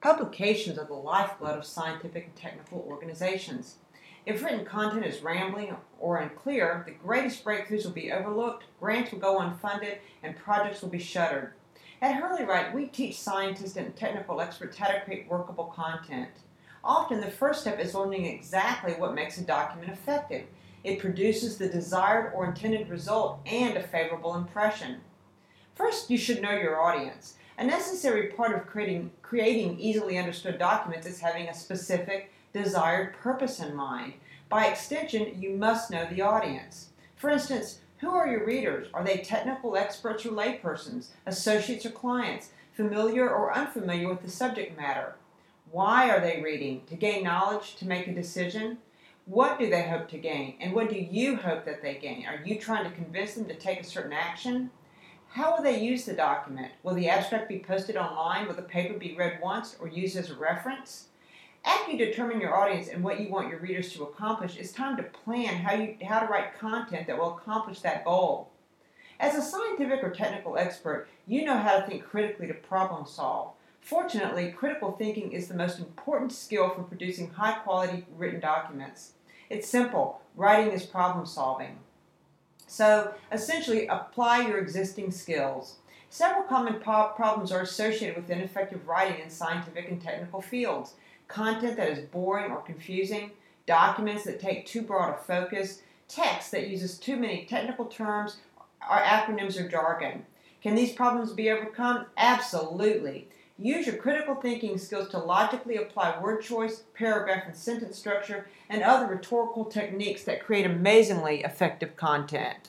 Publications are the lifeblood of scientific and technical organizations. If written content is rambling or unclear, the greatest breakthroughs will be overlooked, grants will go unfunded, and projects will be shuttered. At HurleyWrite, we teach scientists and technical experts how to create workable content. Often, the first step is learning exactly what makes a document effective. It produces the desired or intended result and a favorable impression. First, you should know your audience. A necessary part of creating, creating easily understood documents is having a specific, desired purpose in mind. By extension, you must know the audience. For instance, who are your readers? Are they technical experts or laypersons, associates or clients, familiar or unfamiliar with the subject matter? Why are they reading? To gain knowledge, to make a decision? What do they hope to gain? And what do you hope that they gain? Are you trying to convince them to take a certain action? How will they use the document? Will the abstract be posted online? Will the paper be read once or used as a reference? After you determine your audience and what you want your readers to accomplish, it's time to plan how, you, how to write content that will accomplish that goal. As a scientific or technical expert, you know how to think critically to problem solve. Fortunately, critical thinking is the most important skill for producing high quality written documents. It's simple writing is problem solving. So essentially, apply your existing skills. Several common po- problems are associated with ineffective writing in scientific and technical fields. Content that is boring or confusing, documents that take too broad a focus, text that uses too many technical terms, or acronyms or jargon. Can these problems be overcome? Absolutely. Use your critical thinking skills to logically apply word choice, paragraph and sentence structure, and other rhetorical techniques that create amazingly effective content.